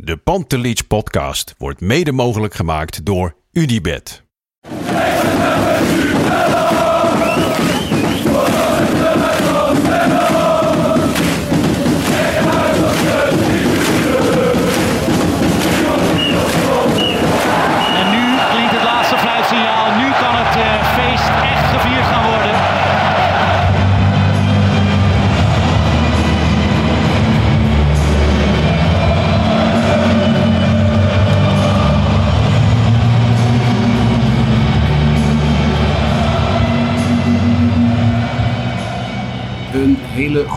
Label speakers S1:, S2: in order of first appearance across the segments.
S1: De Pantelich podcast wordt mede mogelijk gemaakt door Unibed.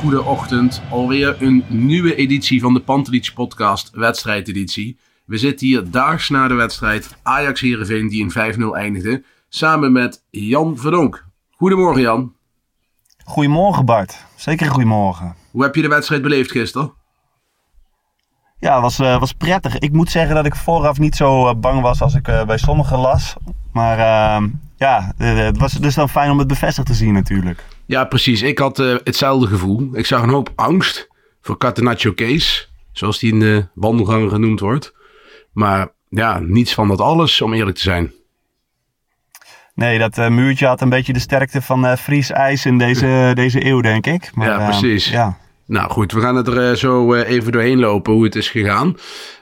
S2: Hele goede ochtend. Alweer een nieuwe editie van de Pantelich podcast, wedstrijdeditie. We zitten hier daags na de wedstrijd Ajax Heerenveen die in 5-0 eindigde. Samen met Jan Verdonk. Goedemorgen Jan.
S3: Goedemorgen Bart. Zeker goedemorgen.
S2: Hoe heb je de wedstrijd beleefd gisteren?
S3: Ja, was, eh, was prettig. Ik moet zeggen dat ik vooraf niet zo eh, bang was als ik eh, bij sommigen las. Maar ehm, ja, het was dus dan fijn om het bevestigd te zien natuurlijk.
S2: Ja, precies. Ik had eh, hetzelfde gevoel. Ik zag een hoop angst voor Catenaccio Kees, zoals die in de wandelgangen genoemd wordt. Maar ja, niets van dat alles, om eerlijk te zijn.
S3: Nee, dat eh, muurtje had een beetje de sterkte van eh Fries ijs in deze, deze eeuw, denk ik. Maar,
S2: Ja, precies.
S3: ja.
S2: Nou goed, we gaan het er zo even doorheen lopen hoe het is gegaan.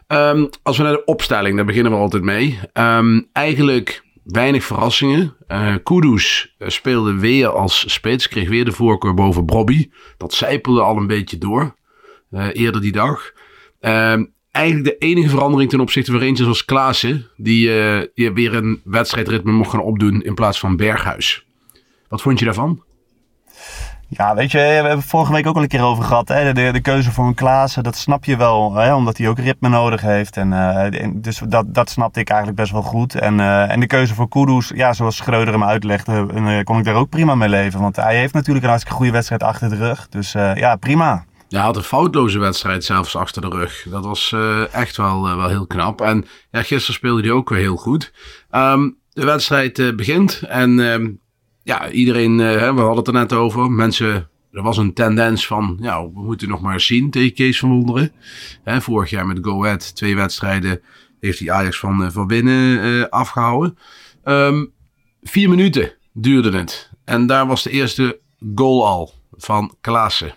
S2: Ehm, als we naar de opstelling, daar beginnen we altijd mee. Ehm, eigenlijk weinig verrassingen. Eh Kudus eh, speelde weer als spits, kreeg weer de voorkeur boven Bobby. Dat zijpelde al een beetje door, eh, eerder die dag. Ehm, eigenlijk de enige verandering ten opzichte van Rangers was Klaassen, die, die weer een wedstrijdritme mocht gaan opdoen in plaats van Berghuis. Wat vond je daarvan?
S3: Ja, weet je, we hebben het vorige week ook al een keer over gehad. Hè? De, de keuze voor een Klaassen, dat snap je wel. Hè? Omdat hij ook ritme nodig heeft. En, eh, dus dat, dat snapte ik eigenlijk best wel goed. En, eh, en de keuze voor Kudus, ja, zoals Schreuder hem uitlegde, eh, kon ik daar ook prima mee leven. Want hij heeft natuurlijk een hartstikke goede wedstrijd achter de rug. Dus ja, prima.
S2: Ja, hij had een foutloze wedstrijd zelfs achter de rug. Dat was echt wel, wel heel knap. En ja, gisteren speelde hij ook weer heel goed. Ehm, de wedstrijd begint en ehm, ja, iedereen, eh, hè, we hadden het er net over. Mensen, er was een tendens van, ja, we moeten nog maar zien tegen Kees van Wonderen. Vorig jaar met Go Ahead, twee wedstrijden, heeft hij Ajax van, eh, van binnen eh, afgehouden. Ehm, vier minuten duurde het. En daar was de eerste goal al van Klaassen.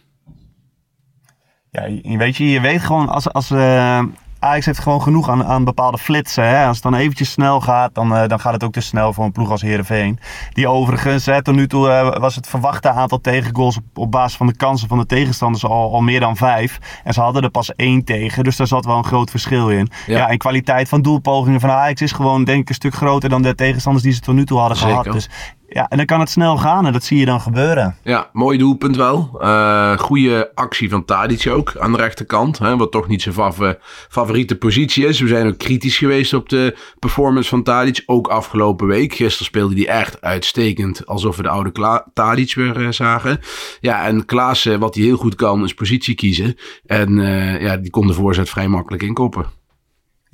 S3: Ja, je- weet je, je weet gewoon, als, als eh, Ajax heeft gewoon genoeg aan, aan bepaalde flitsen. Hè? Als het dan eventjes snel gaat, dan, eh, dan gaat het ook te snel voor een ploeg als Heerenveen. Die overigens, hè, tot nu toe eh, was het verwachte aantal tegengoals op, op basis van de kansen van de tegenstanders al, al meer dan vijf. En ze hadden er pas één tegen, dus daar zat wel een groot verschil in.
S2: Ja.
S3: Ja, en kwaliteit van doelpogingen van Ajax is gewoon denk ik een stuk groter dan de tegenstanders die ze tot nu toe hadden
S2: Zeker.
S3: gehad. Dus ja, en dan kan het snel gaan en dat zie je dan gebeuren.
S2: Ja, mooi doelpunt wel. Eh goede actie van Tadic ook aan de rechterkant. Hè, wat toch niet zijn fav- favoriete positie is. We zijn ook kritisch geweest op de performance van Tadic. Ook afgelopen week. Gisteren speelde hij echt uitstekend. Alsof we de oude Kla Tadic weer eh, zagen. Ja, en Klaassen, wat hij heel goed kan, is positie kiezen. En eh, ja, die kon de voorzet vrij makkelijk inkoppen.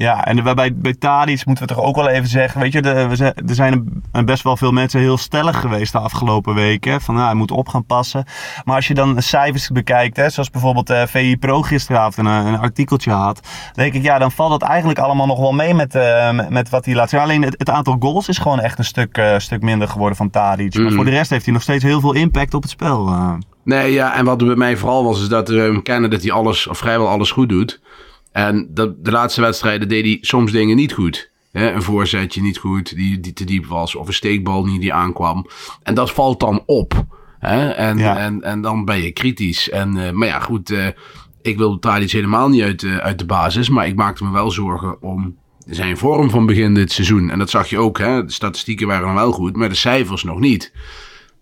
S3: Ja, en bij, bij, Tadic moeten we toch ook wel even zeggen. Weet je, de, we zijn- er zijn een- best wel veel mensen heel stellig geweest de afgelopen weken. Van nou, hij moet op gaan passen. Maar als je dan cijfers bekijkt, hè, zoals bijvoorbeeld eh VI Pro gisteravond een, een artikeltje had. Denk ik, ja, dan valt het eigenlijk allemaal nog wel mee met, eh, met- wat hij laat zien. Alleen het, het aantal goals is gewoon echt een stuk, eh, stuk minder geworden van Tadic. Maar
S2: Mm.
S3: voor de rest heeft hij nog steeds heel veel impact op het spel.
S2: Nee, ja, en wat bij mij vooral was, is dat we kennen dat hij alles, of vrijwel alles goed doet. En dat, de laatste wedstrijden deed hij soms dingen niet goed. Een voorzetje niet goed, die, die te diep was, of een steekbal niet die aankwam. En dat valt dan op. En,
S3: Ja.
S2: en, en dan ben je kritisch. En, eh, maar ja, goed, eh, ik wil Tadic helemaal niet uit, de- uit de basis, maar ik maakte me wel zorgen om zijn vorm van begin dit seizoen. En dat zag je ook, hè? de statistieken waren dan wel goed, maar de cijfers nog niet.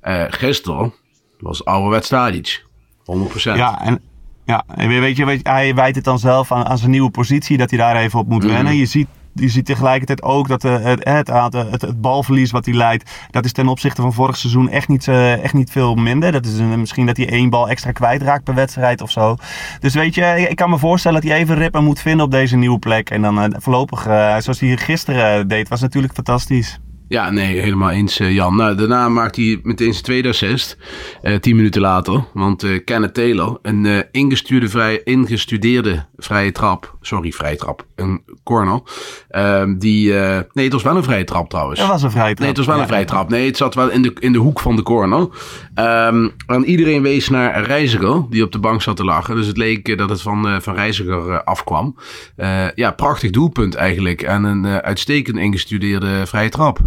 S2: Eh gisteren was ouderwets Tadic. 100%.
S3: Ja, en Ja, en weet je, weet je, hij wijt het dan zelf aan, aan zijn nieuwe positie, dat hij daar even op moet
S2: Mhm.
S3: wennen. Je ziet, je ziet tegelijkertijd ook dat eh, het, het, het, het balverlies wat hij leidt, dat is ten opzichte van vorig seizoen echt niet, eh, echt niet veel minder. Dat is een- misschien dat hij één bal extra kwijtraakt per wedstrijd of zo. Dus weet je, ik kan me voorstellen dat hij even ritme moet vinden op deze nieuwe plek. En dan eh, voorlopig, zoals hij gisteren deed, was natuurlijk fantastisch.
S2: Ja, nee, helemaal eens, eh, Jan. Nou, daarna maakt hij meteen zijn tweede assist. eh, tien minuten later. Want eh, Kenneth Taylor, een eh, ingestuurde vrij, ingestudeerde vrije trap. Sorry, vrije trap. Een corner. ehm, die, nee, het was wel een vrije trap trouwens.
S3: Dat was een vrije trap.
S2: Nee, het was wel een vrije trap. Nee, het zat wel in de, in de hoek van de corner. Ehm, en iedereen wees naar Reiziger, die op de bank zat te lachen. Dus het leek dat het van, van Reiziger afkwam. Ja, prachtig doelpunt eigenlijk. En een uitstekend ingestudeerde vrije trap.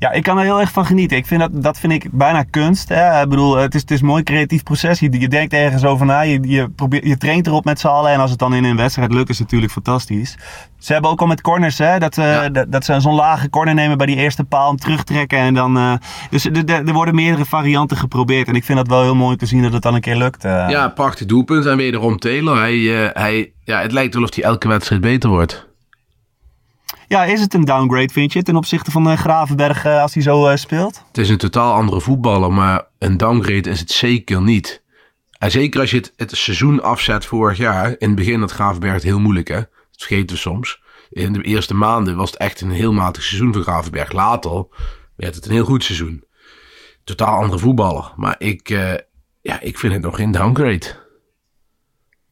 S3: Ja, ik kan er heel erg van genieten. Ik vind dat, dat vind ik bijna kunst. Hè? Ik bedoel, het is, het is een mooi creatief proces. Je, je denkt ergens over na. Je, je, probeert, je traint erop met z'n allen. En als het dan in een wedstrijd lukt, is het natuurlijk fantastisch. Ze hebben ook al met corners, hè, dat, eh,
S2: Ja.
S3: dat, dat ze zo'n lage corner nemen bij die eerste paal. Hem terugtrekken. En dan, eh, dus er- worden meerdere varianten geprobeerd. En ik vind dat wel heel mooi te zien dat het dan een keer lukt. eh.
S2: Ja, prachtig doelpunt. En wederom Taylor. Hij, hij, ja, het lijkt wel of hij elke wedstrijd beter wordt.
S3: Ja, is het een downgrade, vind je, ten opzichte van eh, Gravenberg eh, als hij zo eh, speelt?
S2: Het is een totaal andere voetballer, maar een downgrade is het zeker niet. En zeker als je het, het seizoen afzet vorig jaar. In het begin had Gravenberg het heel moeilijk, hè? Dat vergeten we soms. In de eerste maanden was het echt een heel matig seizoen voor Gravenberg. Later werd het een heel goed seizoen. Totaal andere voetballer. Maar ik, ja, ik vind het nog geen downgrade.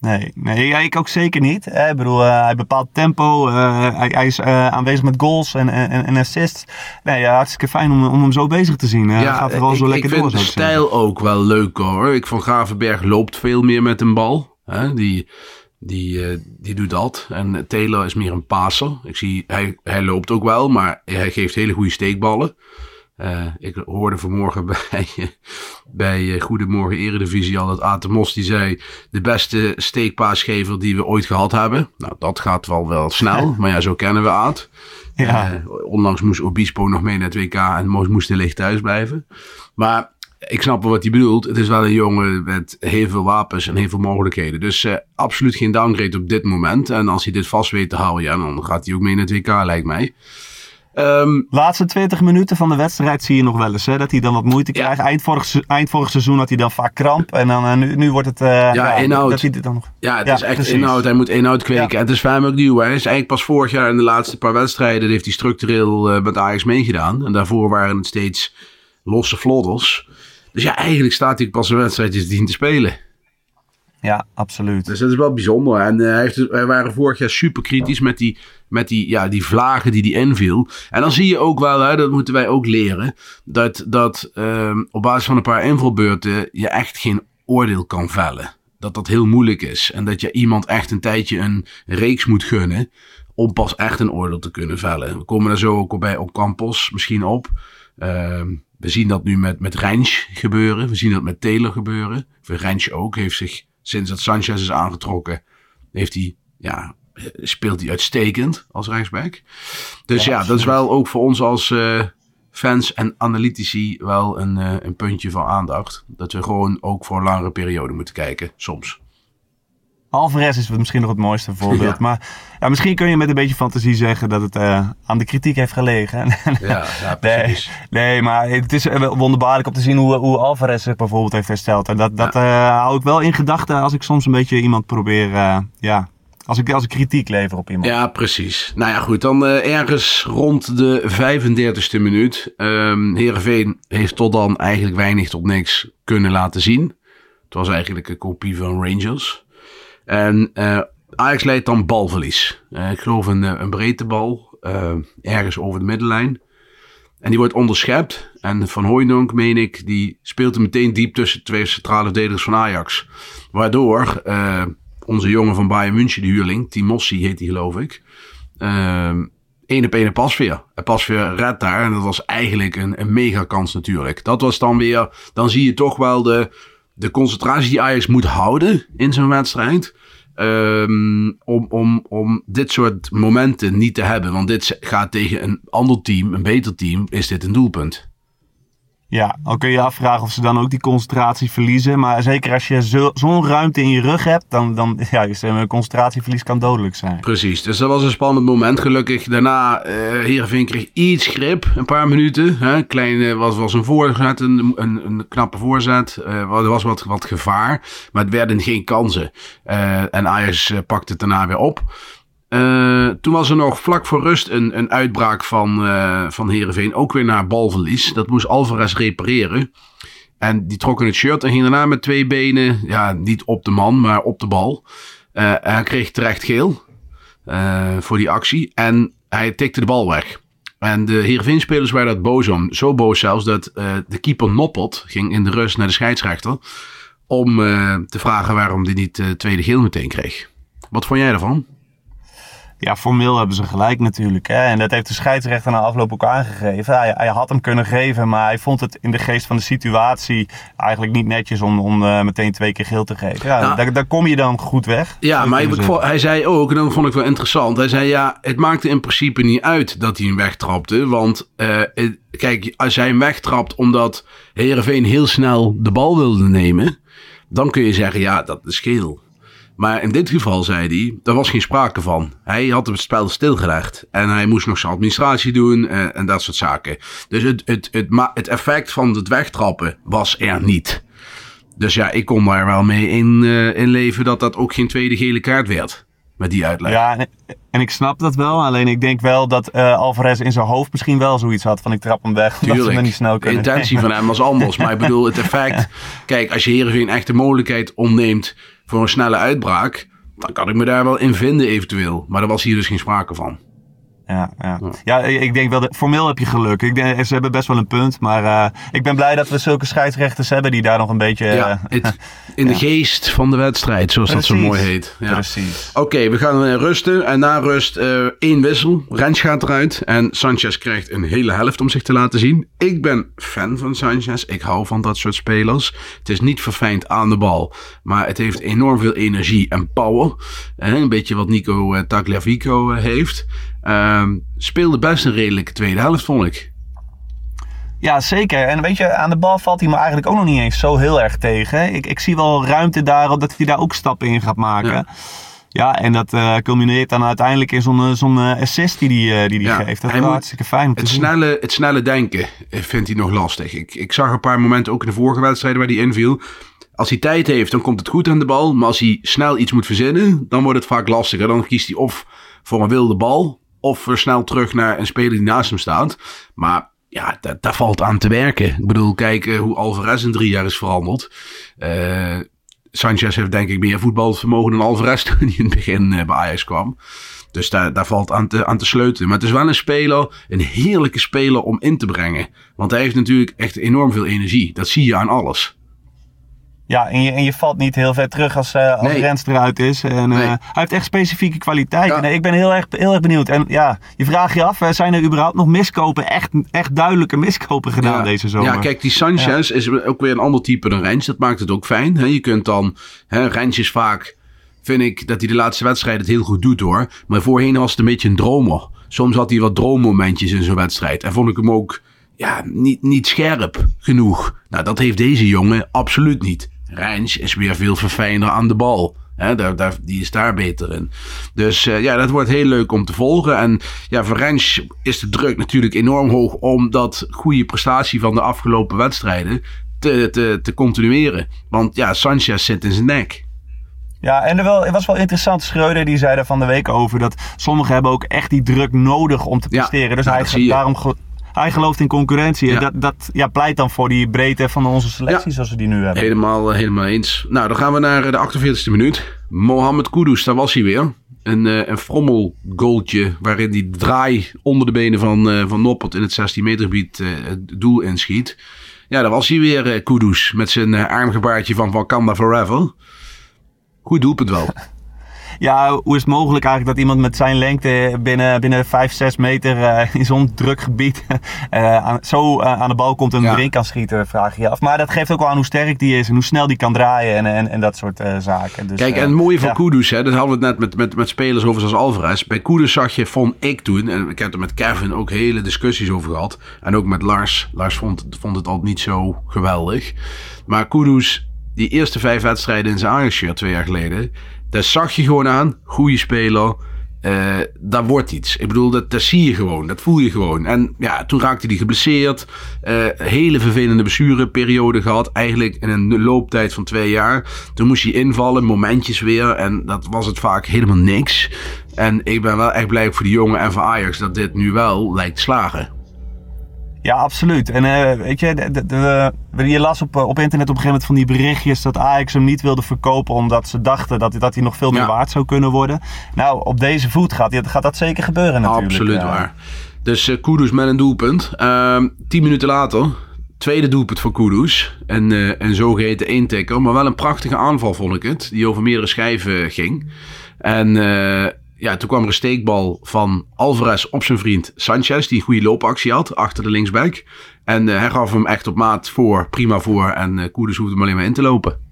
S3: Nee, nee ja, ik ook zeker niet. Hè. Ik bedoel, eh, hij bepaalt tempo. eh, hij, hij is eh, aanwezig met goals en, en, en assists. Nee, ja, hartstikke fijn om, om hem zo bezig te zien. Hij gaat vooral
S2: ik,
S3: zo
S2: ik
S3: lekker
S2: vind
S3: door.
S2: de
S3: ik zeggen.
S2: stijl ook wel leuk hoor. Ik vond Gravenberg loopt veel meer met een bal. Hè? Die, die, die doet dat. En Taylor is meer een passer. Ik zie, hij, hij loopt ook wel, maar hij geeft hele goede steekballen. Eh, ik hoorde vanmorgen bij, bij eh, Goedemorgen Eredivisie al dat Atemos die zei... de beste steekpaasgever die we ooit gehad hebben. Nou, dat gaat wel wel snel, maar ja, zo kennen we Aad.
S3: Ja.
S2: Eh, onlangs moest Obispo nog mee naar het WK en moest, moest de licht thuis blijven. Maar ik snap wel wat hij bedoelt. Het is wel een jongen met heel veel wapens en heel veel mogelijkheden. Dus absoluut geen downgrade op dit moment. En als hij dit vast weet te houden, ja, dan gaat hij ook mee naar het WK, lijkt mij. Ehm,
S3: Laatste 20 minuten van de wedstrijd zie je nog wel eens hè, dat hij dan wat moeite
S2: Ja.
S3: krijgt. Eind vorig, eind vorig seizoen had hij dan vaak kramp. En dan, eh, nu, nu wordt het. eh,
S2: inhoud.
S3: Dat hij dit dan nog.
S2: ja, het
S3: Ja,
S2: is echt
S3: precies.
S2: inhoud. Hij moet inhoud kweken.
S3: Ja.
S2: En het is voor hem ook nieuw. Hij is eigenlijk pas vorig jaar in de laatste paar wedstrijden... heeft hij structureel eh, met Ajax meegedaan. En daarvoor waren het steeds losse vlodders. Dus ja, eigenlijk staat hij pas een wedstrijdjes dien te spelen.
S3: Ja, absoluut.
S2: Dus dat is wel bijzonder. En hij heeft, wij waren vorig jaar super kritisch met die, met die, ja, die vlagen die die inviel. En dan zie je ook wel, hè, dat moeten wij ook leren, dat, dat ehm, op basis van een paar invalbeurten je echt geen oordeel kan vellen. Dat dat heel moeilijk is. En dat je iemand echt een tijdje een reeks moet gunnen om pas echt een oordeel te kunnen vellen. We komen er zo ook bij Ocampos misschien op. Ehm, we zien dat nu met, met Rens gebeuren. We zien dat met Taylor gebeuren. Rens ook heeft zich sinds dat Sanchez is aangetrokken, heeft hij, ja, speelt hij uitstekend als rechtsback. Dus ja, dat is wel ook voor ons als eh, fans en analytici wel een, eh, een puntje van aandacht. Dat we gewoon ook voor een langere periode moeten kijken, soms.
S3: Alvarez is misschien nog het mooiste voorbeeld.
S2: Ja.
S3: Maar ja, misschien kun je met een beetje fantasie zeggen dat het eh, aan de kritiek heeft gelegen.
S2: Ja, precies.
S3: nee, maar het is wel wonderbaarlijk om te zien hoe, hoe Alvarez zich bijvoorbeeld heeft hersteld. En dat, dat hou ik wel in gedachten als ik soms een beetje iemand probeer, ja, als ik, als kritiek lever op iemand.
S2: Ja, precies. Nou ja, goed. Dan eh, ergens rond de 35e minuut. Ehm Heerenveen heeft tot dan eigenlijk weinig tot niks kunnen laten zien. Het was eigenlijk een kopie van Rangers. En eh, Ajax leidt dan balverlies. Eh, ik geloof een, een breedtebal. eh, ergens over de middenlijn. En die wordt onderschept. En Van Hooijdonk, meen ik, die speelt hem meteen diep tussen twee centrale verdedigers van Ajax. Waardoor onze jongen van Bayern München, de huurling, Timossi heet hij geloof ik. Eén op één Pasveer. En Pasveer redt daar. En dat was eigenlijk een, een mega kans natuurlijk. Dat was dan weer... Dan zie je toch wel de, de concentratie die Ajax moet houden in zo'n wedstrijd. Ehm, om, om, om dit soort momenten niet te hebben. Want dit gaat tegen een ander team, een beter team, is dit een doelpunt.
S3: Ja, dan kun je afvragen of ze dan ook die concentratie verliezen. Maar zeker als je zo- zo'n ruimte in je rug hebt, dan, dan ja, een concentratieverlies kan dodelijk zijn.
S2: Precies, dus dat was een spannend moment gelukkig. Daarna, eh Heerenveen iets grip, een paar minuten. Hè. Klein eh, was, was een voorzet, een, een, een knappe voorzet. Eh, er was wat, wat gevaar, maar het werden geen kansen. En Ajax pakte het daarna weer op. Eh, toen was er nog vlak voor rust een, een uitbraak van, eh van Heerenveen. Ook weer naar balverlies. Dat moest Alvarez repareren. En die trok in het shirt en ging daarna met twee benen, ja, niet op de man, maar op de bal. Eh, hij kreeg terecht geel voor die actie. En hij tikte de bal weg. En de Heerenveen-spelers waren dat boos om. Zo boos zelfs dat de keeper Noppert ging in de rust naar de scheidsrechter. Om te vragen waarom hij niet de tweede geel meteen kreeg. Wat vond jij daarvan?
S3: Ja, formeel hebben ze gelijk natuurlijk. Hè? En dat heeft de scheidsrechter na afloop ook aangegeven. Hij, hij had hem kunnen geven, maar hij vond het in de geest van de situatie eigenlijk niet netjes om, om eh, meteen twee keer geel te geven. Ja,
S2: Nou,
S3: daar, daar kom je dan goed weg.
S2: Ja, maar hij zei ook, en dat vond ik wel interessant. Hij zei ja, het maakte in principe niet uit dat hij hem wegtrapte. Want eh, kijk, als hij hem wegtrapt omdat Heerenveen heel snel de bal wilde nemen. Dan kun je zeggen, ja, dat is geel. Maar in dit geval zei hij, daar was geen sprake van. Hij had het spel stilgelegd. En hij moest nog zijn administratie doen eh, en dat soort zaken. Dus het, het, het, het effect van het wegtrappen was er niet. Dus ja, ik kon daar wel mee in, eh, in leven dat dat ook geen tweede gele kaart werd. Met die uitleg.
S3: Ja, en, en ik snap dat wel. Alleen ik denk wel dat eh, Alvarez in zijn hoofd misschien wel zoiets had van ik trap hem weg. Ze hem niet snel
S2: de
S3: kunnen.
S2: intentie van hem was anders. Maar ik bedoel, het effect... Kijk, als je Heerenveen echt de mogelijkheid ontneemt voor een snelle uitbraak... dan kan ik me daar wel in vinden eventueel. Maar daar was hier dus geen sprake van.
S3: Ja, ja. ja, ik denk wel, dat, formeel heb je geluk. Ik denk, ze hebben best wel een punt. Maar eh, ik ben blij dat we zulke scheidsrechters hebben die daar nog een beetje...
S2: ja,
S3: eh,
S2: het, in de geest van de wedstrijd, zoals dat zo mooi heet. Ja.
S3: Precies.
S2: Oké, we gaan eh, rusten. En na rust één wissel. Rens gaat eruit. En Sanchez krijgt een hele helft om zich te laten zien. Ik ben fan van Sanchez. Ik hou van dat soort spelers. Het is niet verfijnd aan de bal. Maar het heeft enorm veel energie en power. Eh, een beetje wat Nico Tagliafico heeft. Ehm, speelde best een redelijke tweede helft, vond ik.
S3: Ja, zeker. En weet je, aan de bal valt hij me eigenlijk ook nog niet eens zo heel erg tegen. Ik, ik zie wel ruimte daarop dat hij daar ook stappen in gaat maken.
S2: Ja.
S3: Ja, en dat eh, culmineert dan uiteindelijk in zo'n eh, zo'n eh, assist die hij die die
S2: Ja,
S3: geeft. Dat
S2: hij
S3: is hartstikke fijn
S2: Het
S3: zien.
S2: snelle, het snelle denken vindt hij nog lastig. Ik, ik zag een paar momenten ook in de vorige wedstrijden waar hij inviel. Als hij tijd heeft, dan komt het goed aan de bal. Maar als hij snel iets moet verzinnen, dan wordt het vaak lastiger. Dan kiest hij of voor een wilde bal, of weer snel terug naar een speler die naast hem staat. Maar ja, da- daar valt aan te werken. Ik bedoel, kijk eh, hoe Alvarez in drie jaar is veranderd. Eh, Sanchez heeft denk ik meer voetbalvermogen dan Alvarez toen hij in het begin eh, bij Ajax kwam. Dus daar, daar valt aan te, aan te sleutelen. Maar het is wel een speler, een heerlijke speler om in te brengen. Want hij heeft natuurlijk echt enorm veel energie. Dat zie je aan alles.
S3: Ja, en je, en je valt niet heel ver terug als, eh als
S2: Nee.
S3: Rens eruit is. En, eh,
S2: Nee.
S3: Hij heeft echt specifieke kwaliteiten.
S2: Ja.
S3: Nee, ik ben heel erg, heel erg benieuwd. En ja, je vraagt je af, eh, zijn er überhaupt nog miskopen, echt, echt duidelijke miskopen gedaan
S2: ja.
S3: deze zomer?
S2: Ja, kijk, die Sanchez is ook weer een ander type dan Rens. Dat maakt het ook fijn. Hè? Je kunt dan... Hè, Rens is vaak... Vind ik dat hij de laatste wedstrijd het heel goed doet hoor. Maar voorheen was het een beetje een dromer. Soms had hij wat droommomentjes in zo'n wedstrijd. En vond ik hem ook ja, niet, niet scherp genoeg. Nou, dat heeft deze jongen absoluut niet. Rens is weer veel verfijnder aan de bal. Hè, daar, daar, die is daar beter in. Dus eh, ja, dat wordt heel leuk om te volgen. En ja, voor Rens is de druk natuurlijk enorm hoog om dat goede prestatie van de afgelopen wedstrijden te, te, te continueren. Want ja, Sanchez zit in zijn nek.
S3: Ja, en er wel, het was wel interessant. Schreuder die zei daar van de week over dat sommigen hebben ook echt die druk nodig om te
S2: Ja,
S3: presteren. Dus hij, daarom hij gelooft in concurrentie. En dat, dat ja, pleit dan voor die breedte van onze selectie
S2: Ja.
S3: zoals we die nu hebben.
S2: Helemaal, eh, helemaal eens. Nou, dan gaan we naar eh, de 48e minuut. Mohamed Kudus, daar was hij weer. Een, eh een frommelgoaltje waarin die draai onder de benen van, van Noppert in het 16 meter gebied het doel inschiet. Ja, daar was hij weer, Kudus, met zijn armgebaartje van Wakanda Forever. Goed doelpunt wel.
S3: ja, hoe is het mogelijk eigenlijk dat iemand met zijn lengte binnen, binnen 5, 6 meter uh, in zo'n druk gebied uh, aan, zo uh, aan de bal komt en ja. erin kan schieten, vraag je je af. Maar dat geeft ook wel aan hoe sterk die is en hoe snel die kan draaien en, en, en dat soort zaken. Dus,
S2: Kijk, en het mooie van ja. Kudus, hè, dat hadden we het net met, met, met spelers over zoals Alvarez. Bij Kudus zag je, vond ik toen, en ik heb er met Kevin ook hele discussies over gehad. En ook met Lars. Lars vond, vond het al niet zo geweldig. Maar Kudus, die eerste vijf wedstrijden in zijn Ajax-shirt twee jaar geleden. Daar zag je gewoon aan. Goede speler. Uh, daar wordt iets. Ik bedoel, dat, dat zie je gewoon. Dat voel je gewoon. En ja, toen raakte hij geblesseerd. Uh, hele vervelende blessureperiode gehad. Eigenlijk in een looptijd van twee jaar. Toen moest hij invallen, momentjes weer. En dat was het vaak helemaal niks. En ik ben wel echt blij voor die jongen en voor Ajax dat dit nu wel lijkt slagen.
S3: Ja, absoluut. En uh, weet je, de, de, de, je las op, op internet op een gegeven moment van die berichtjes dat Ajax hem niet wilde verkopen omdat ze dachten dat, dat hij nog veel meer ja. waard zou kunnen worden. Nou, op deze voet gaat, gaat dat zeker gebeuren natuurlijk.
S2: Absoluut
S3: ja.
S2: waar. Dus uh, Kudus met een doelpunt. Uh, tien minuten later, tweede doelpunt voor Kudus. En, uh, en zogeheten intikker. Maar wel een prachtige aanval vond ik het. Die over meerdere schijven ging. En ja, toen kwam er een steekbal van Alvarez op zijn vriend Sanchez, die een goede loopactie had achter de linksback. En uh, hij gaf hem echt op maat voor, prima voor. En uh, Koeders hoefde hem alleen maar in te lopen.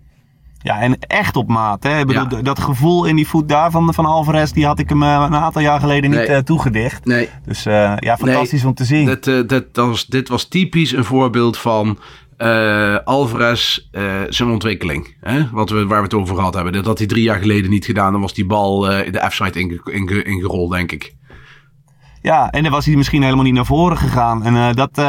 S3: Ja, en echt op maat. Hè? Ik bedoel, ja. dat gevoel in die voet daar van, van Alvarez, die had ik hem uh, een aantal jaar geleden niet toegedicht.
S2: Nee.
S3: Dus ja, fantastisch
S2: nee,
S3: om te zien.
S2: Dit, dit, was, dit was typisch een voorbeeld van uh, Alvarez uh, zijn ontwikkeling. Hè? Wat we, waar we het over gehad hebben. Dat had hij drie jaar geleden niet gedaan. Dan was die bal uh, in de F-site inge, inge, ingerold, denk ik.
S3: Ja, en dan was hij misschien helemaal niet naar voren gegaan. En uh, dat, uh,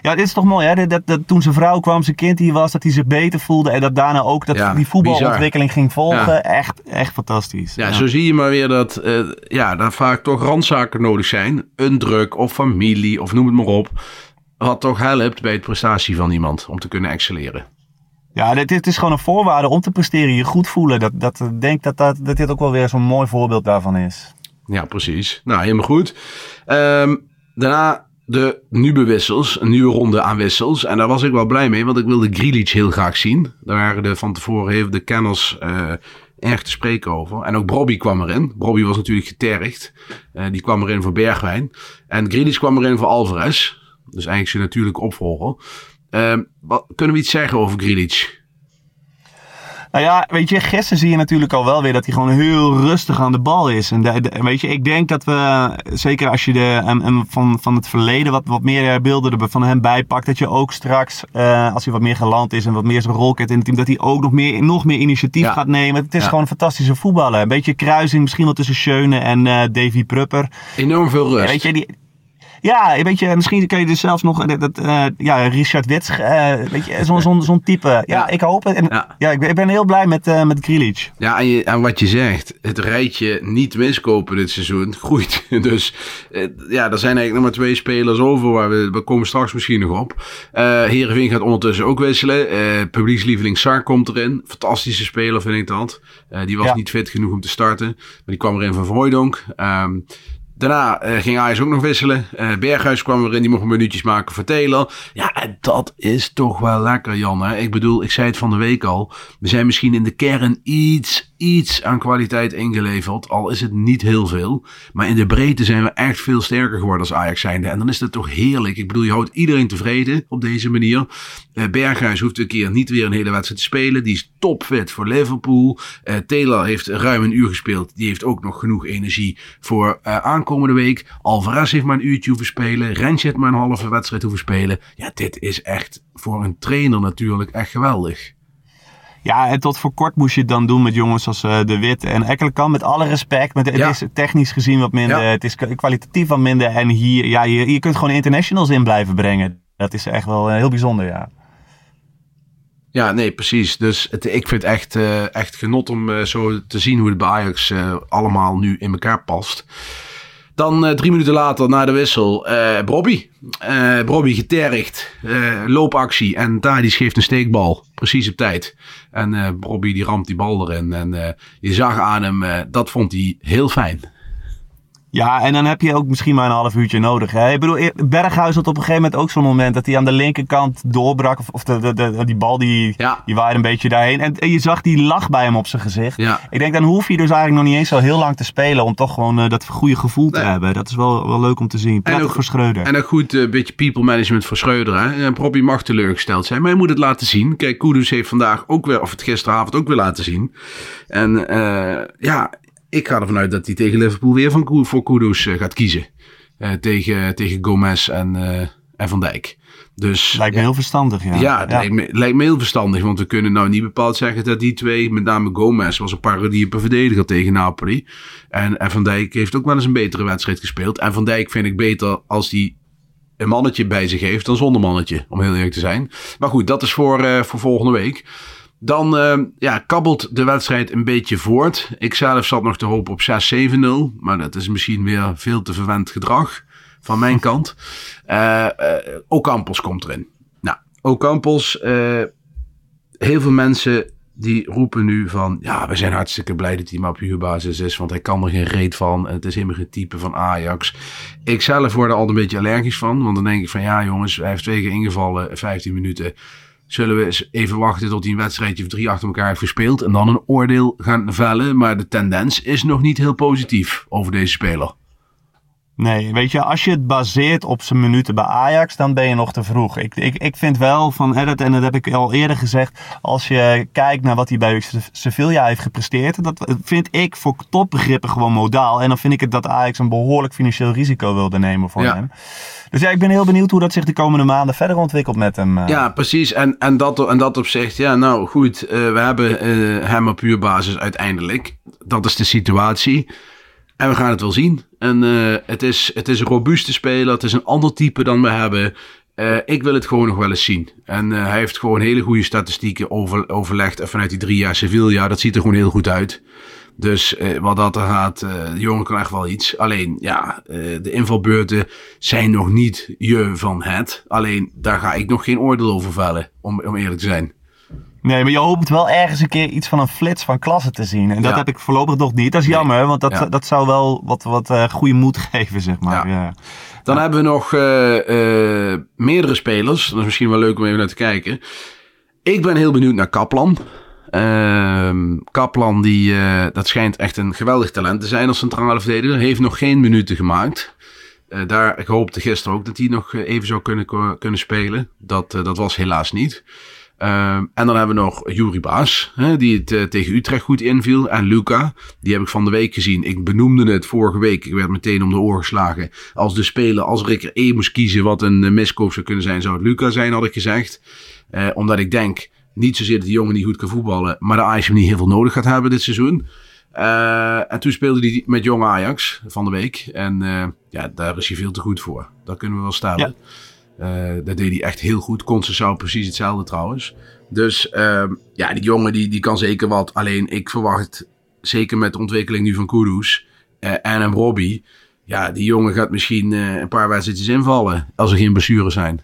S3: ja, dit is toch mooi, hè? Dat, dat, dat, toen zijn vrouw kwam, zijn kind hier was, dat hij zich beter voelde. En dat daarna ook dat ja, die voetbalontwikkeling ging volgen. Ja. Echt, echt fantastisch.
S2: Ja, ja, zo zie je maar weer dat, uh, ja, daar vaak toch randzaken nodig zijn. Een druk of familie of noem het maar op wat toch helpt bij het prestatie van iemand om te kunnen excelleren.
S3: Ja, dit, dit is gewoon een voorwaarde om te presteren, je goed voelen. Dat, dat denk dat, dat, dat dit ook wel weer zo'n mooi voorbeeld daarvan is.
S2: Ja, precies. Nou, helemaal goed. Um, daarna de nieuwe wissels, een nieuwe ronde aan wissels. En daar was ik wel blij mee, want ik wilde Grealish heel graag zien. Daar waren de, van tevoren heeft de kenners uh, erg te spreken over. En ook Bobby kwam erin. Bobby was natuurlijk getergd. Uh, die kwam erin voor Bergwijn. En Grealish kwam erin voor Alvarez. Dus eigenlijk zijn natuurlijke opvolger. Uh, wat, kunnen we iets zeggen over Grealish?
S3: Nou ja, weet je, gisteren zie je natuurlijk al wel weer dat hij gewoon heel rustig aan de bal is. En de, de, weet je, ik denk dat we, zeker als je de, en van, van het verleden wat, wat meer beelden er van hem bijpakt, dat je ook straks, uh, als hij wat meer geland is en wat meer zijn rol kent in het team, dat hij ook nog meer, nog meer initiatief ja. gaat nemen. Het is ja. gewoon een fantastische voetballer. Een beetje kruising misschien wel tussen Schöne en uh, Davy Prupper.
S2: Enorm veel rust.
S3: Ja, weet je, die, ja, weet je, misschien kun je dus zelfs nog, dat, uh, ja, Richard Wits, uh, weet je, zo'n zo, zo type. Ja, ja, ik hoop het. En, ja. ja ik, ben, ik, ben, heel blij met, uh, met Grealish.
S2: Ja, en, je, en, wat je zegt, het rijtje niet miskopen dit seizoen groeit. Dus ja, er zijn eigenlijk nog maar twee spelers over, waar we, we komen straks misschien nog op. Uh, Heerenveen gaat ondertussen ook wisselen. publiekslieveling Sar komt erin. Fantastische speler vind ik dat. die was ja. niet fit genoeg om te starten, maar die kwam erin van Vrooidonk. Um, Daarna uh, ging Ajax ook nog wisselen. Uh, Berghuis kwam erin, die mocht minuutjes maken voor Taylor. Ja, en dat is toch wel lekker, Jan. Ik bedoel, ik zei het van de week al. We zijn misschien in de kern iets, iets aan kwaliteit ingeleverd. Al is het niet heel veel. Maar in de breedte zijn we echt veel sterker geworden als Ajax zijnde. En dan is dat toch heerlijk. Ik bedoel, je houdt iedereen tevreden op deze manier. Uh, Berghuis hoeft een keer niet weer een hele wedstrijd te spelen. Die is topfit voor Liverpool. Taylor heeft ruim een uur gespeeld. Die heeft ook nog genoeg energie voor aankomende week. Alvarez heeft maar een uurtje hoeven spelen. Rensje heeft maar een halve wedstrijd hoeven spelen. Ja, dit is echt voor een trainer natuurlijk echt geweldig.
S3: Ja, en tot voor kort moest je het dan doen met jongens als uh, De Wit en Ekkelenkamp. Met alle respect. Met, het ja. is technisch gezien wat minder. Ja. Het is kwalitatief wat minder. En hier, ja, je, je kunt gewoon internationals in blijven brengen. Dat is echt wel uh, heel bijzonder, ja.
S2: Ja, nee, precies. Dus het, ik vind het echt, uh, echt genot om zo te zien hoe het bij Ajax allemaal nu in elkaar past. Dan drie minuten later, na de wissel, Bobby. Bobby getergd, loopactie en Tadic geeft een steekbal. Precies op tijd. En Bobby die ramt die bal erin. En je zag aan hem, dat vond hij heel fijn.
S3: Ja, en dan heb je ook misschien maar een half uurtje nodig. Hè? Ik bedoel, Berghuis had op een gegeven moment ook zo'n moment dat hij aan de linkerkant doorbrak. Of, of de, de, de, die bal die,
S2: Ja.
S3: die waaide een beetje daarheen. En, en je zag die lach bij hem op zijn gezicht.
S2: Ja.
S3: Ik denk, dan hoef je dus eigenlijk nog niet eens zo heel lang te spelen. Om toch gewoon eh, dat goede gevoel te hebben. Dat is wel, wel leuk om te zien. Prettig
S2: ook-
S3: voor Schreuder.
S2: En een goed eh, beetje people management voor Schreuder. Hè? En Robbie mag teleurgesteld zijn, maar hij moet het laten zien. Kijk, Kudus heeft vandaag ook weer, of het gisteravond ook weer laten zien. En eh, ja, ik ga ervan uit dat hij tegen Liverpool weer van, voor Kudus eh, gaat kiezen. Eh, tegen, tegen Gomez en, eh, en Van Dijk. Dus
S3: Lijkt me heel verstandig, ja.
S2: ja, Lijkt, me, lijkt me heel verstandig. Want we kunnen nou niet bepaald zeggen dat die twee, met name Gomez, was een parodie een verdediger tegen Napoli. En, en Van Dijk heeft ook wel eens een betere wedstrijd gespeeld. En Van Dijk vind ik beter als hij een mannetje bij zich heeft dan zonder mannetje, om heel eerlijk te zijn. Maar goed, dat is voor, voor volgende week. Dan eh, ja, kabbelt de wedstrijd een beetje voort. Ik zelf zat nog te hopen op 6-7-0. Maar dat is misschien weer veel te verwend gedrag van mijn kant. Eh, Ocampos komt erin. Nou, Ocampos, eh heel veel mensen die roepen nu van... Ja, we zijn hartstikke blij dat hij maar op huurbasis is. Want hij kan er geen reet van. En het is helemaal geen type van Ajax. Ik zelf word er altijd een beetje allergisch van. Want dan denk ik van ja jongens, hij heeft twee keer ingevallen. 15 minuten. Zullen we eens even wachten tot hij een wedstrijdje of drie achter elkaar heeft gespeeld. En dan een oordeel gaan vellen. Maar de tendens is nog niet heel positief over deze speler.
S3: Nee, weet je, als je het baseert op zijn minuten bij Ajax, dan ben je nog te vroeg. Ik, ik, ik vind wel van, dat, en dat heb ik al eerder gezegd, als je kijkt naar wat hij bij Se- Sevilla heeft gepresteerd, dat vind ik voor topbegrippen gewoon modaal. En dan vind ik het dat Ajax een behoorlijk financieel risico wilde nemen voor
S2: Ja.
S3: hem. Dus ja, ik ben heel benieuwd hoe dat zich de komende maanden verder ontwikkelt met hem. eh.
S2: Ja, precies. En, en, dat, en dat opzicht, ja, nou goed, eh, we hebben eh, hem op puurbasis uiteindelijk. Dat is de situatie. En we gaan het wel zien. En eh, het, is, het is een robuuste speler. Het is een ander type dan we hebben. Eh, ik wil het gewoon nog wel eens zien. En eh, hij heeft gewoon hele goede statistieken over, overlegd. En vanuit die drie jaar Sevilla, dat ziet er gewoon heel goed uit. Dus wat dat er gaat, de jongen kan echt wel iets. Alleen, ja, de invalbeurten zijn nog niet je van het. Alleen, daar ga ik nog geen oordeel over vellen, om, om eerlijk te zijn.
S3: Nee, maar je hoopt wel ergens een keer iets van een flits van klasse te zien. En dat
S2: Ja.
S3: heb ik voorlopig nog niet. Dat is
S2: Nee.
S3: jammer, want dat,
S2: Ja.
S3: dat zou wel wat, wat eh, goede moed geven, zeg maar.
S2: Ja. Dan hebben we nog eh, eh, meerdere spelers. Dat is misschien wel leuk om even naar te kijken. Ik ben heel benieuwd naar Kaplan. Ehm, Kaplan, die, dat schijnt echt een geweldig talent te zijn als centrale verdediger. Heeft nog geen minuten gemaakt. Daar, ik hoopte gisteren ook dat hij nog even zou kunnen, kunnen spelen. Dat, dat was helaas niet. Ehm, en dan hebben we nog Juri Baas, hè, die het eh, tegen Utrecht goed inviel. En Luca, die heb ik van de week gezien. Ik benoemde het vorige week. Ik werd meteen om de oren geslagen. Als de speler, als ik er één moest kiezen wat een eh, miskoop zou kunnen zijn, zou het Luca zijn, had ik gezegd. Eh, omdat ik denk, niet zozeer dat die jongen niet goed kan voetballen, maar de Ajax hem niet heel veel nodig gaat hebben dit seizoen. En toen speelde hij met jong Ajax van de week. En ja, daar is hij veel te goed voor. Dat kunnen we wel.
S3: Ja.
S2: Eh, dat deed hij echt heel goed. Conceição precies hetzelfde trouwens. Dus ehm, ja, die jongen die, die kan zeker wat. Alleen ik verwacht, zeker met de ontwikkeling nu van Kudus eh, en een Robbie. Ja, die jongen gaat misschien eh, een paar wedstrijdjes invallen. Als er geen blessures zijn.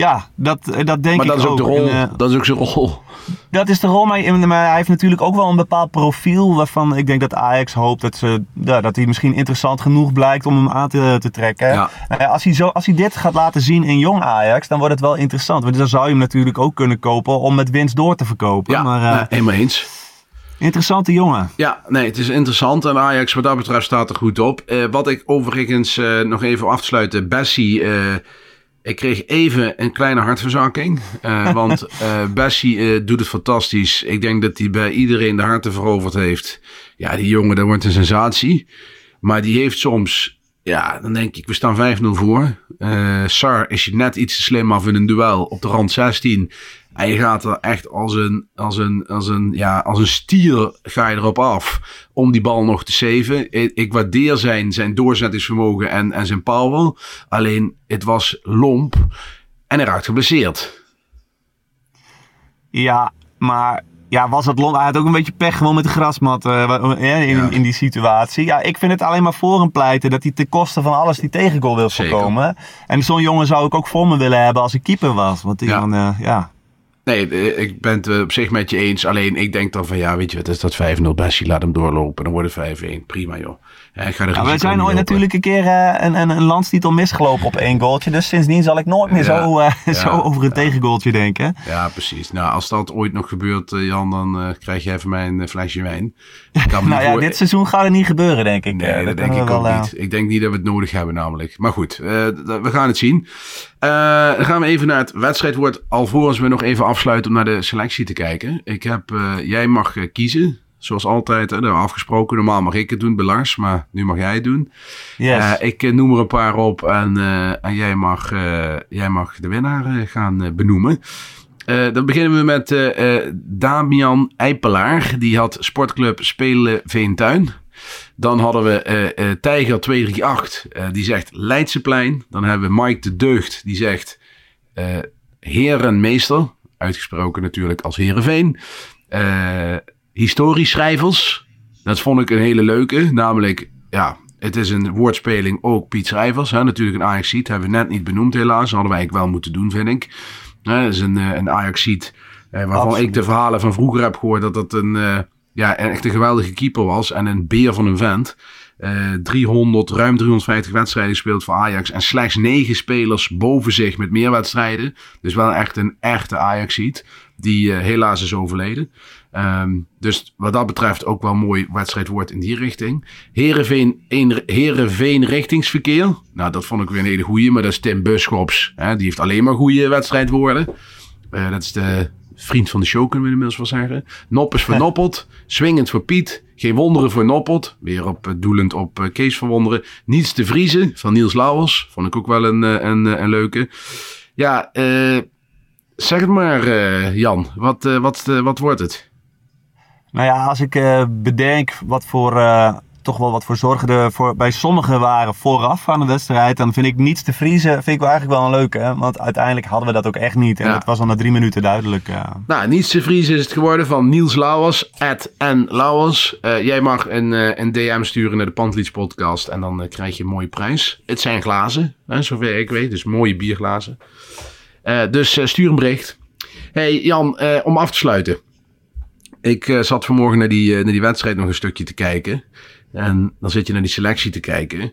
S3: Ja, dat, eh, dat denk
S2: maar
S3: ik
S2: dat is ook de rol.
S3: En, eh,
S2: dat is ook zijn rol.
S3: dat is de rol, maar, maar hij heeft natuurlijk ook wel een bepaald profiel waarvan ik denk dat Ajax hoopt dat, ze, ja, dat hij misschien interessant genoeg blijkt om hem aan te, te trekken.
S2: Ja.
S3: Als, hij zo, als hij dit gaat laten zien in jong Ajax, dan wordt het wel interessant. Want dan zou je hem natuurlijk ook kunnen kopen om met winst door te verkopen.
S2: Ja,
S3: maar eh,
S2: nee, helemaal eens.
S3: interessante jongen.
S2: Ja, nee, het is interessant. En Ajax wat dat betreft staat er goed op. Eh, wat ik overigens eh, nog even af te sluiten. Bessie, eh, ik kreeg even een kleine hartverzakking. Eh, want eh Bessie eh, doet het fantastisch. Ik denk dat hij bij iedereen de harten veroverd heeft. Ja, die jongen, dat wordt een sensatie. Maar die heeft soms... Ja, dan denk ik, we staan 5-0 voor. Eh Sar is je net iets te slim af in een duel op de rand 16. En je gaat er echt als een, als een, als een, ja, als een stier ga je erop af om die bal nog te. Ik, ik waardeer zijn, zijn doorzettingsvermogen en, en zijn power. Alleen, het was lomp en hij raakt geblesseerd.
S3: Ja, maar ja, was het long? Hij had ook een beetje pech gewoon met de grasmat eh, eh, in,
S2: Ja.
S3: in die situatie. Ja, ik vind het alleen maar voor hem pleiten dat hij ten koste van alles die tegengoal wil voorkomen. En zo'n jongen zou ik ook voor me willen hebben als ik keeper was. Want die
S2: Ja.
S3: man, eh, ja.
S2: Nee, ik ben het op zich met je eens. Alleen ik denk dan van ja, weet je wat is dat 5-0 Bessie, laat hem doorlopen. Dan wordt het 5-1. Prima joh. Ja, ik ga de
S3: Ja, we zijn ooit natuurlijk een keer eh, een, een, een landstitel misgelopen op één goaltje. Dus sindsdien zal ik nooit meer
S2: Ja,
S3: zo, eh,
S2: ja,
S3: zo over een tegengoaltje denken.
S2: Ja, precies. Nou, als dat ooit nog gebeurt, eh, Jan, dan krijg jij van mij een flesje wijn.
S3: Nou ja, dit seizoen gaat het niet gebeuren, denk ik.
S2: Nee, dat denk ik
S3: we
S2: ook
S3: wel,
S2: niet. Ik denk niet dat we het nodig hebben namelijk. Maar goed, we gaan het zien. Dan gaan we even naar het wedstrijdwoord. Alvorens we nog even afsluiten om naar de selectie te kijken. Ik heb, jij mag kiezen. Zoals altijd, hè, we afgesproken. Normaal mag ik het doen bij Lars, maar nu mag jij het doen.
S3: yes.
S2: Eh, ik eh, noem er een paar op en, eh, en jij, mag, jij mag de winnaar gaan benoemen. Dan beginnen we met Damian Eipelaar. Die had sportclub Spelen Veentuin. Dan hadden we Tijger 238. eh, die zegt Leidseplein. Dan hebben we Mike de Deugd. Die zegt Herenmeester. Uitgesproken natuurlijk als Herenveen. Historisch schrijvers. Dat vond ik een hele leuke. Namelijk, ja, het is een woordspeling ook Piet Schrijvers. Hè, natuurlijk een Ajax-seat. Hebben we net niet benoemd helaas. Dat hadden wij eigenlijk wel moeten doen, vind ik. Hè, dat is een, eh, een Ajax-seat eh, waarvan
S3: Absoluut.
S2: ik de verhalen van vroeger heb gehoord dat dat een, eh, ja, echt een geweldige keeper was. En een beer van een vent. Eh 300, ruim 350 wedstrijden gespeeld voor Ajax. En slechts 9 spelers boven zich met meer wedstrijden. Dus wel echt een echte Ajax-seat. Die eh, helaas is overleden. Ehm, dus wat dat betreft ook wel een mooi wedstrijdwoord in die richting. Heerenveen, een- Heerenveen richtingsverkeer. Nou, dat vond ik weer een hele goeie. Maar dat is Tim Buschops. Hè, die heeft alleen maar goede wedstrijdwoorden. Eh, dat is de vriend van de show, kunnen we inmiddels wel zeggen. Noppes voor Noppelt. Swingend voor Piet. Geen wonderen voor Noppelt. Weer op, eh, doelend op Kees van Wonderen. Niets te vriezen van Niels Lauwers. Vond ik ook wel een, een, een leuke. Ja, eh, zeg het maar eh, Jan. Wat, eh, wat, eh, wat wordt het?
S3: Nou ja, als ik bedenk wat voor, toch wel wat voor zorgen er voor, bij sommigen waren vooraf aan de wedstrijd, dan vind ik niets te vriezen, vind ik wel eigenlijk wel een leuke. Hè? Want uiteindelijk hadden we dat ook echt niet. En
S2: Ja.
S3: het was al na drie minuten duidelijk.
S2: Nou, niets te vriezen is het geworden van Niels Lauwers. At N. Lauwers. Jij mag een, een DM sturen naar de Pantlieds podcast. En dan krijg je een mooie prijs. Het zijn glazen, hè, zover ik weet. Dus mooie bierglazen. Eh, dus eh, stuur een bericht. Hey Jan, eh, om af te sluiten. Ik zat vanmorgen naar die, naar die wedstrijd nog een stukje te kijken. En dan zit je naar die selectie te kijken.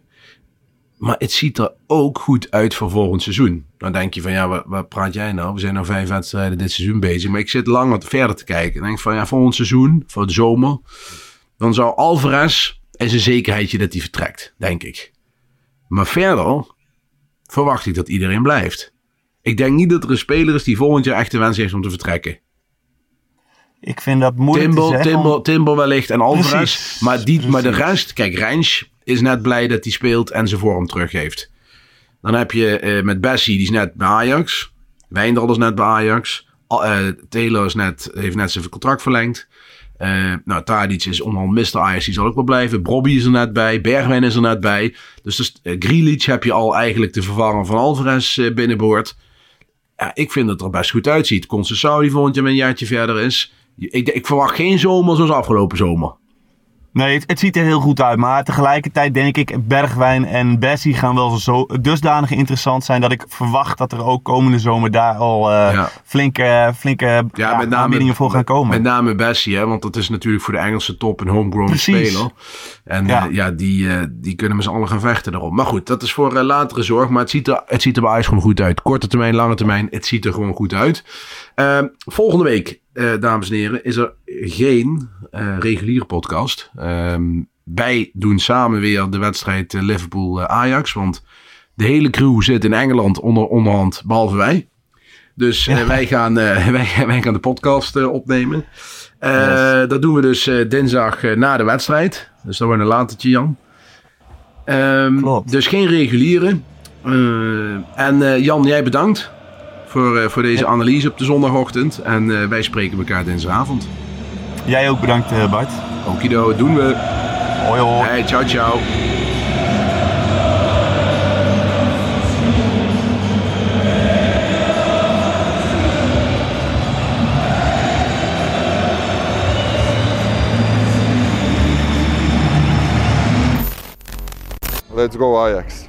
S2: Maar het ziet er ook goed uit voor volgend seizoen. Dan denk je van ja, wat praat jij nou? We zijn nou vijf wedstrijden dit seizoen bezig. Maar ik zit lang wat verder te kijken. Dan denk van ja, volgend seizoen, voor de zomer. Dan zou Alvarez, is een zekerheidje dat hij vertrekt, denk ik. Maar verder verwacht ik dat iedereen blijft. Ik denk niet dat er een speler is die volgend jaar echt de wens heeft om te vertrekken.
S3: Ik vind dat moeilijk te
S2: Timber,
S3: zeggen.
S2: Timber, Timber wellicht en Alvarez.
S3: Precies,
S2: Maar, die, maar de rest, kijk, Rijns is net blij dat hij speelt en zijn vorm terug heeft. Dan heb je eh, met Bessie, die is net bij Ajax. Wijndal is net bij Ajax. Eh, Taylor is net, heeft net zijn contract verlengd. Eh nou, Tadic is onderhand Mr. Ajax, die zal ook wel blijven. Brobby is er net bij. Bergwijn is er net bij. Dus, dus Grealish heb je al eigenlijk de vervanger van Alvarez binnenboord. Ja, ik vind dat het er best goed uitziet. Concessao die volgend jaar een jaartje verder is. Ik, ik verwacht geen zomer zoals afgelopen zomer.
S3: Nee, het, het ziet er heel goed uit. Maar tegelijkertijd denk ik, Bergwijn en Bessie gaan wel zo dusdanig interessant zijn dat ik verwacht dat er ook komende zomer daar al eh,
S2: Ja.
S3: flinke, flinke
S2: Ja,
S3: ja,
S2: met name,
S3: voor gaan komen.
S2: Met name Bessie, hè, want dat is natuurlijk voor de Engelse top een homegrown
S3: Precies.
S2: speler. En
S3: Ja.
S2: ja die, eh, die kunnen met z'n allen gaan vechten daarom. Maar goed, dat is voor eh, latere zorg. Maar het ziet, er, het ziet er bij Ajax gewoon goed uit. Korte termijn, lange termijn, het ziet er gewoon goed uit. Eh, volgende week, eh, dames en heren, is er geen eh, reguliere podcast. Ehm, wij doen samen weer de wedstrijd eh, Liverpool-Ajax. want de hele crew zit in Engeland onder, onderhand, behalve wij. Dus wij, gaan, wij, wij gaan de podcast opnemen. Dat doen we dus dinsdag na de wedstrijd. Dus dat wordt een latertje, Jan. Ehm,
S3: Klopt.
S2: Dus geen reguliere. En Jan, jij bedankt voor, eh, voor deze analyse op de zondagochtend. En eh, wij spreken elkaar dinsdagavond.
S3: Jij ook bedankt eh, Bart.
S2: Okido, doen we.
S3: Hoi hoi.
S2: Hey, ciao, ciao.
S4: Let's go Ajax.